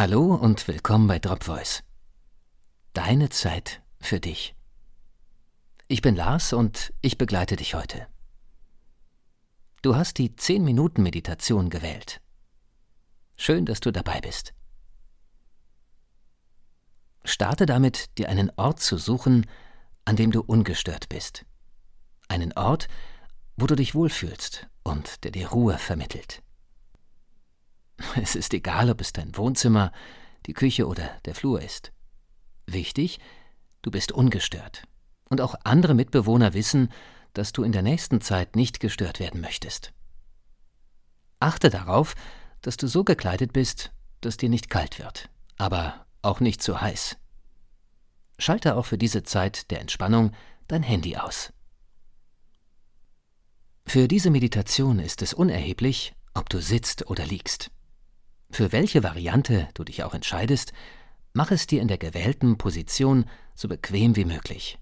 Hallo und willkommen bei Drop Voice. Deine Zeit für dich. Ich bin Lars und ich begleite dich heute. Du hast die 10 Minuten Meditation gewählt. Schön, dass du dabei bist. Starte damit, dir einen Ort zu suchen, an dem du ungestört bist. Einen Ort, wo du dich wohlfühlst und der dir Ruhe vermittelt. Es ist egal, ob es dein Wohnzimmer, die Küche oder der Flur ist. Wichtig, du bist ungestört. Und auch andere Mitbewohner wissen, dass du in der nächsten Zeit nicht gestört werden möchtest. Achte darauf, dass du so gekleidet bist, dass dir nicht kalt wird, aber auch nicht zu heiß. Schalte auch für diese Zeit der Entspannung dein Handy aus. Für diese Meditation ist es unerheblich, ob du sitzt oder liegst. Für welche Variante du dich auch entscheidest, mach es dir in der gewählten Position so bequem wie möglich.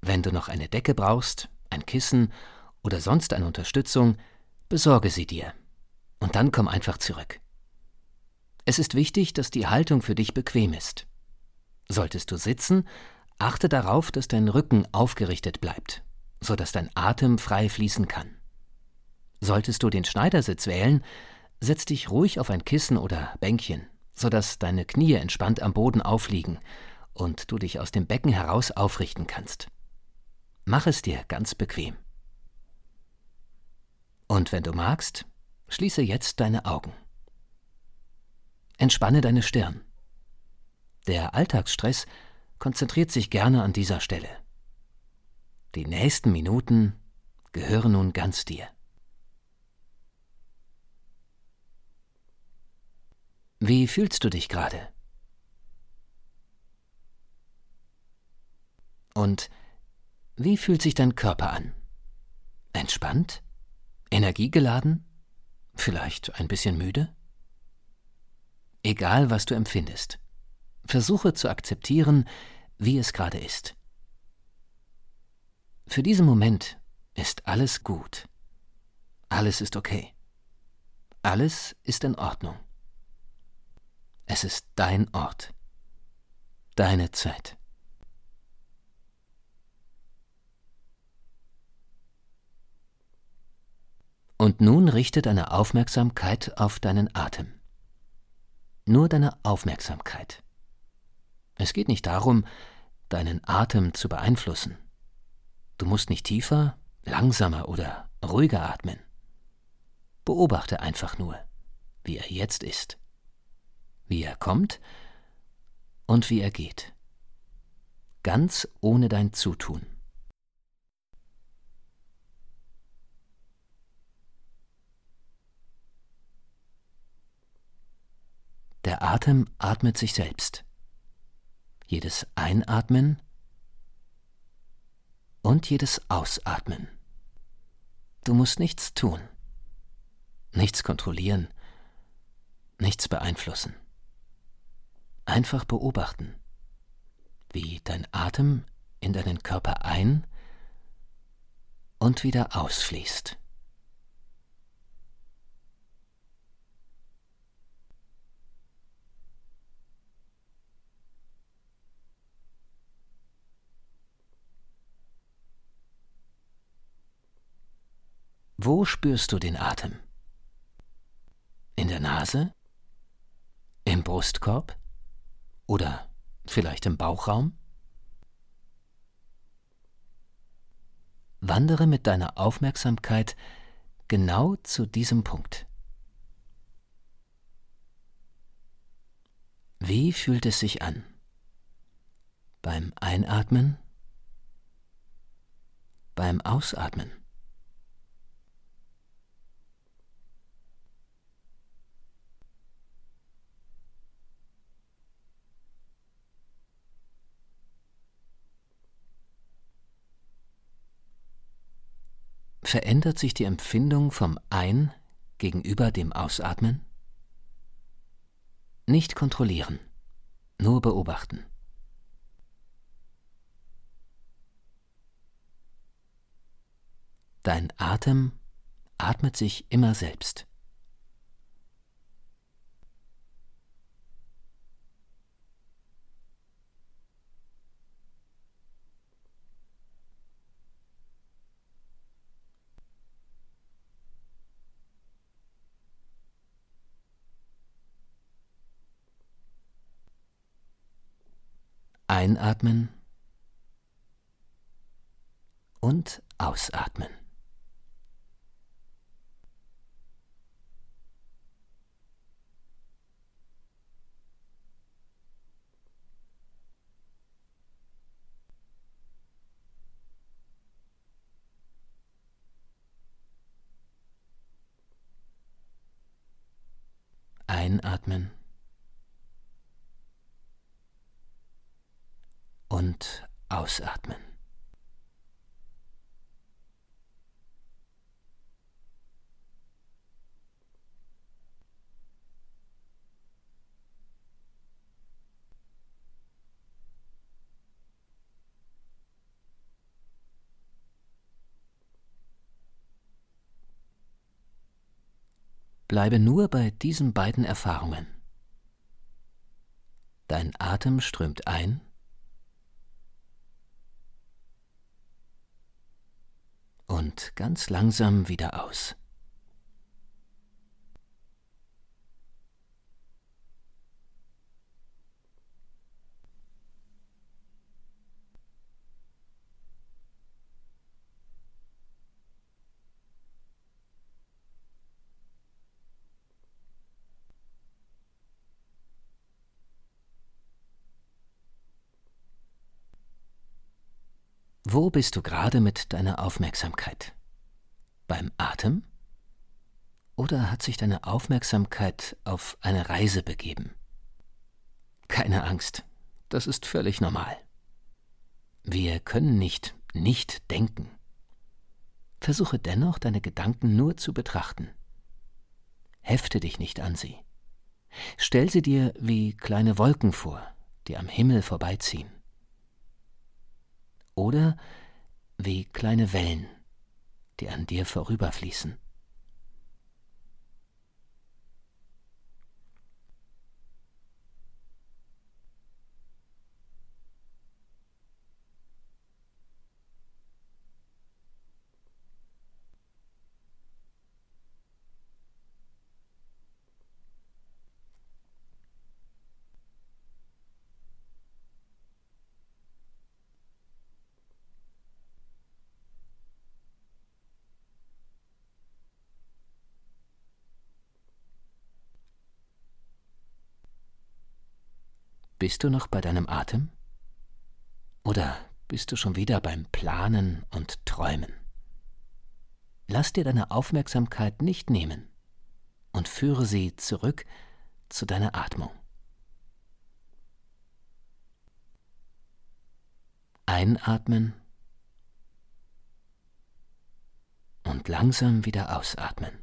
Wenn du noch eine Decke brauchst, ein Kissen oder sonst eine Unterstützung, besorge sie dir. Und dann komm einfach zurück. Es ist wichtig, dass die Haltung für dich bequem ist. Solltest du sitzen, achte darauf, dass dein Rücken aufgerichtet bleibt, so dass dein Atem frei fließen kann. Solltest du den Schneidersitz wählen, Setz dich ruhig auf ein Kissen oder Bänkchen, sodass deine Knie entspannt am Boden aufliegen und du dich aus dem Becken heraus aufrichten kannst. Mach es dir ganz bequem. Und wenn du magst, schließe jetzt deine Augen. Entspanne deine Stirn. Der Alltagsstress konzentriert sich gerne an dieser Stelle. Die nächsten Minuten gehören nun ganz dir. Wie fühlst du dich gerade? Und wie fühlt sich dein Körper an? Entspannt? Energiegeladen? Vielleicht ein bisschen müde? Egal, was du empfindest, versuche zu akzeptieren, wie es gerade ist. Für diesen Moment ist alles gut. Alles ist okay. Alles ist in Ordnung. Es ist dein Ort, deine Zeit. Und nun richte deine Aufmerksamkeit auf deinen Atem. Nur deine Aufmerksamkeit. Es geht nicht darum, deinen Atem zu beeinflussen. Du musst nicht tiefer, langsamer oder ruhiger atmen. Beobachte einfach nur, wie er jetzt ist wie er kommt und wie er geht. Ganz ohne dein Zutun. Der Atem atmet sich selbst. Jedes Einatmen und jedes Ausatmen. Du musst nichts tun, nichts kontrollieren, nichts beeinflussen. Einfach beobachten, wie dein Atem in deinen Körper ein und wieder ausfließt. Wo spürst du den Atem? In der Nase? Im Brustkorb? Oder vielleicht im Bauchraum? Wandere mit deiner Aufmerksamkeit genau zu diesem Punkt. Wie fühlt es sich an? Beim Einatmen? Beim Ausatmen? Verändert sich die Empfindung vom Ein gegenüber dem Ausatmen? Nicht kontrollieren, nur beobachten. Dein Atem atmet sich immer selbst. Einatmen und ausatmen. Einatmen und ausatmen. Bleibe nur bei diesen beiden Erfahrungen. Dein Atem strömt ein und ganz langsam wieder aus. Wo bist du gerade mit deiner Aufmerksamkeit? Beim Atem? Oder hat sich deine Aufmerksamkeit auf eine Reise begeben? Keine Angst, das ist völlig normal. Wir können nicht nicht denken. Versuche dennoch, deine Gedanken nur zu betrachten. Hefte dich nicht an sie. Stell sie dir wie kleine Wolken vor, die am Himmel vorbeiziehen oder wie kleine Wellen, die an dir vorüberfließen. Bist du noch bei deinem Atem? Oder bist du schon wieder beim Planen und Träumen? Lass dir deine Aufmerksamkeit nicht nehmen und führe sie zurück zu deiner Atmung. Einatmen und langsam wieder ausatmen.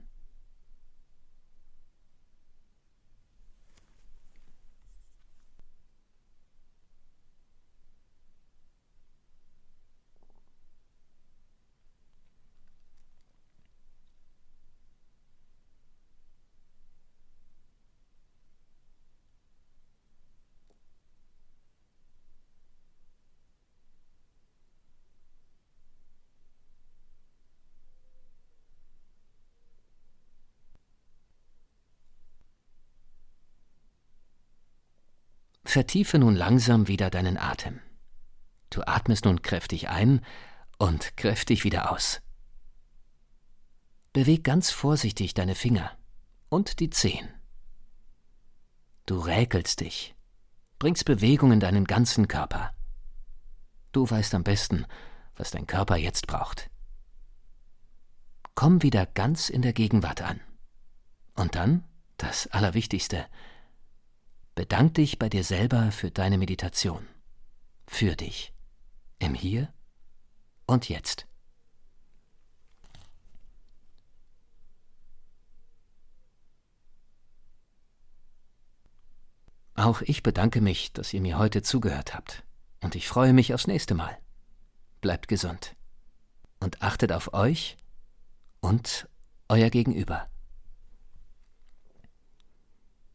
Vertiefe nun langsam wieder deinen Atem. Du atmest nun kräftig ein und kräftig wieder aus. Beweg ganz vorsichtig deine Finger und die Zehen. Du räkelst dich, bringst Bewegung in deinen ganzen Körper. Du weißt am besten, was dein Körper jetzt braucht. Komm wieder ganz in der Gegenwart an. Und dann, das Allerwichtigste, Bedank dich bei dir selber für deine Meditation. Für dich. Im Hier und Jetzt. Auch ich bedanke mich, dass ihr mir heute zugehört habt. Und ich freue mich aufs nächste Mal. Bleibt gesund. Und achtet auf euch und euer Gegenüber.